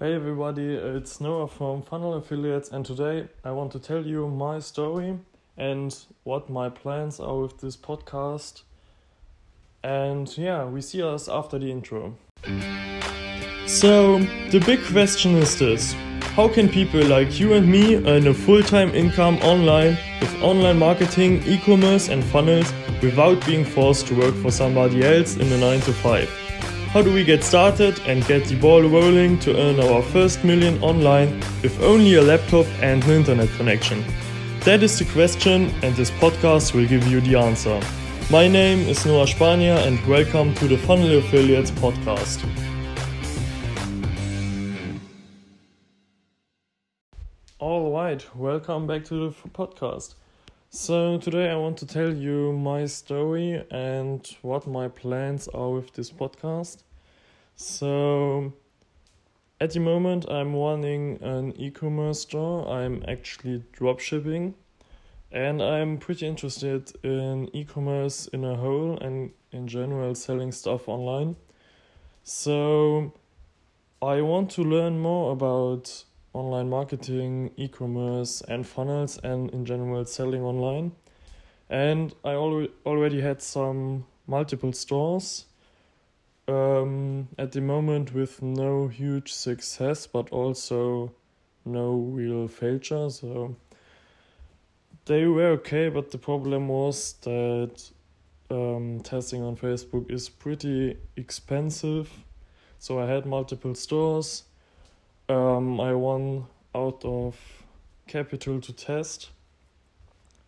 Hey everybody, it's Noah from Funnel Affiliates, and today I want to tell you my story and what my plans are with this podcast. And yeah, we see us after the intro. So, the big question is this How can people like you and me earn a full time income online with online marketing, e commerce, and funnels without being forced to work for somebody else in a 9 to 5? How do we get started and get the ball rolling to earn our first million online with only a laptop and an internet connection? That is the question, and this podcast will give you the answer. My name is Noah Spania, and welcome to the Funnel Affiliates podcast. All right, welcome back to the podcast. So, today I want to tell you my story and what my plans are with this podcast. So, at the moment, I'm running an e commerce store. I'm actually dropshipping and I'm pretty interested in e commerce in a whole and in general selling stuff online. So, I want to learn more about online marketing, e commerce, and funnels, and in general selling online. And I al- already had some multiple stores um, at the moment with no huge success, but also no real failure. So they were okay, but the problem was that um, testing on Facebook is pretty expensive. So I had multiple stores. Um, I won out of capital to test.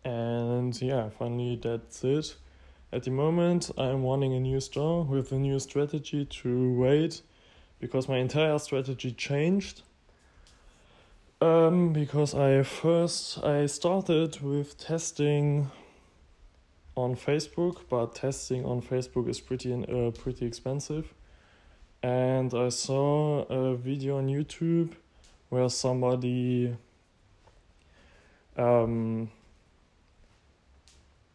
And yeah, finally that's it. At the moment, I'm running a new store with a new strategy to wait because my entire strategy changed. Um, because I first I started with testing on Facebook, but testing on Facebook is pretty uh, pretty expensive. And I saw a video on YouTube where somebody um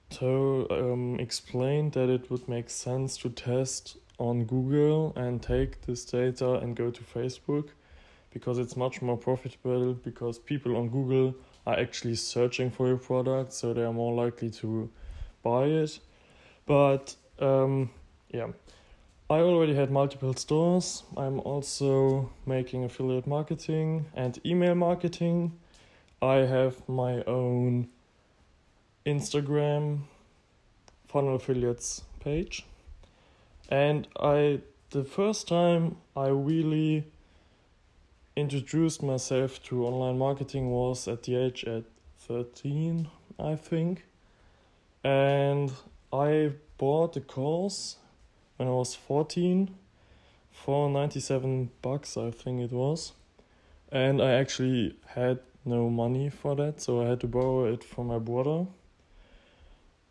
so um, explained that it would make sense to test on Google and take this data and go to Facebook because it's much more profitable because people on Google are actually searching for your product so they are more likely to buy it. But um, yeah, I already had multiple stores. I'm also making affiliate marketing and email marketing. I have my own Instagram funnel affiliates page. And I the first time I really introduced myself to online marketing was at the age at 13, I think. And I bought a course when I was 14 for 97 bucks, I think it was. And I actually had no money for that, so I had to borrow it from my brother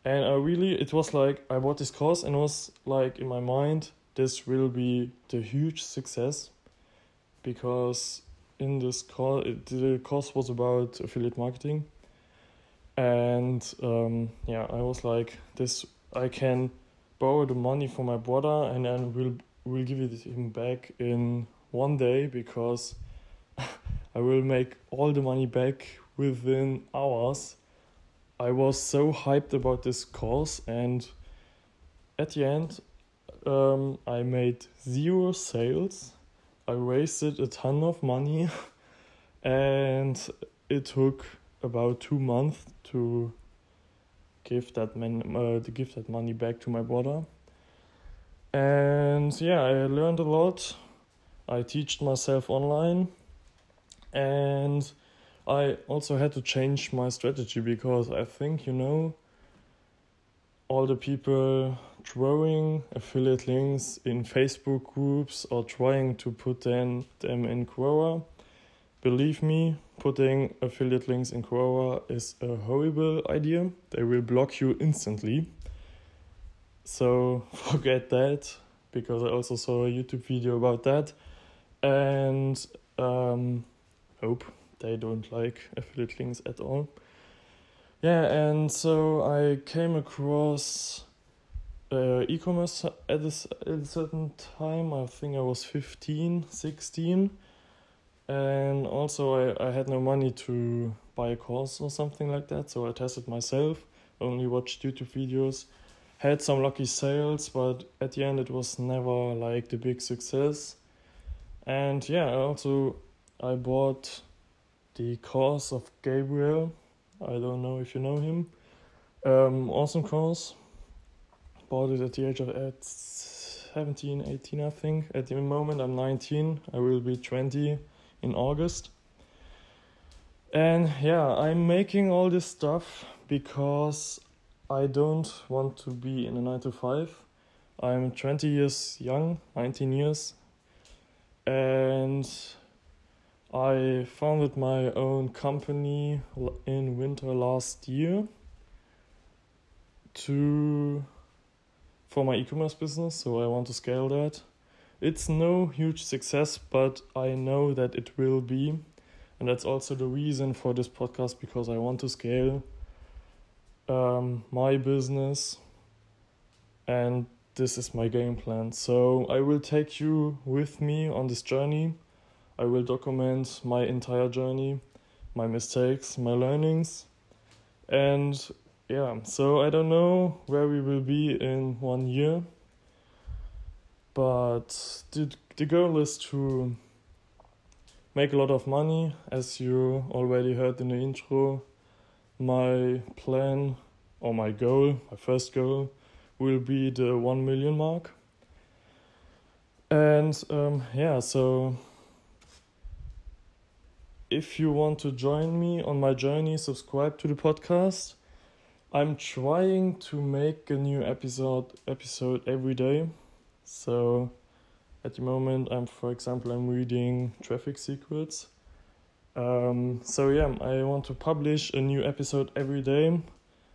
and I really it was like I bought this course and it was like in my mind this will be the huge success because in this course the course was about affiliate marketing and um, yeah I was like this I can borrow the money from my brother and then we'll we'll give it him back in one day because I will make all the money back within hours I was so hyped about this course, and at the end, um, I made zero sales. I wasted a ton of money, and it took about two months to give that man uh, to give that money back to my brother. And yeah, I learned a lot. I taught myself online, and I also had to change my strategy because I think, you know, all the people drawing affiliate links in Facebook groups or trying to put them, them in Quora. Believe me, putting affiliate links in Quora is a horrible idea. They will block you instantly. So forget that because I also saw a YouTube video about that and um, hope they don't like affiliate links at all. Yeah, and so I came across uh, e-commerce at a, at a certain time. I think I was 15, 16. And also I, I had no money to buy a course or something like that so i tested myself only watched youtube videos had some lucky sales but at the end it was never like the big success. And yeah also i bought the course of gabriel. I don't know if you know him. Um, awesome course. Bought it at the age of at 17 18 i think. At the moment i'm 19 i will be 20 in August. And yeah, I'm making all this stuff because I don't want to be in a 9 to 5. I'm 20 years young, 19 years, and I founded my own company in winter last year to for my e-commerce business, so I want to scale that. It's no huge success, but I know that it will be. And that's also the reason for this podcast because I want to scale um, my business. And this is my game plan. So I will take you with me on this journey. I will document my entire journey, my mistakes, my learnings. And yeah, so I don't know where we will be in one year but the, the goal is to make a lot of money. As you already heard in the intro my plan or my goal my first goal will be the 1 million mark. And um, yeah so if you want to join me on my journey subscribe to the podcast. I'm trying to make a new episode episode every day so at the moment, I'm, for example, I'm reading Traffic Secrets. Um, so yeah, I want to publish a new episode every day.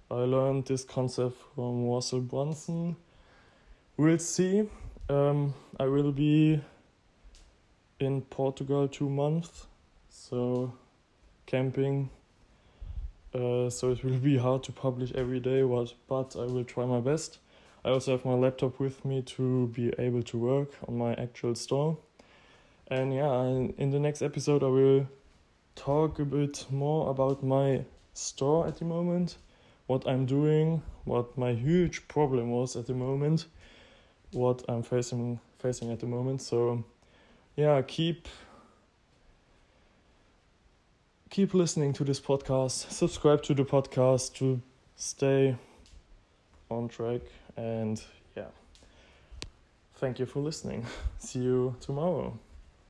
I learned this concept from Russell Brunson. We'll see. Um, I will be in Portugal two months, so camping. Uh, so it will be hard to publish every day, but but I will try my best. I also have my laptop with me to be able to work on my actual store. And yeah, in the next episode, I will talk a bit more about my store at the moment, what I'm doing, what my huge problem was at the moment, what I'm facing facing at the moment. So yeah, keep keep listening to this podcast. Subscribe to the podcast to stay on track and yeah, thank you for listening. See you tomorrow.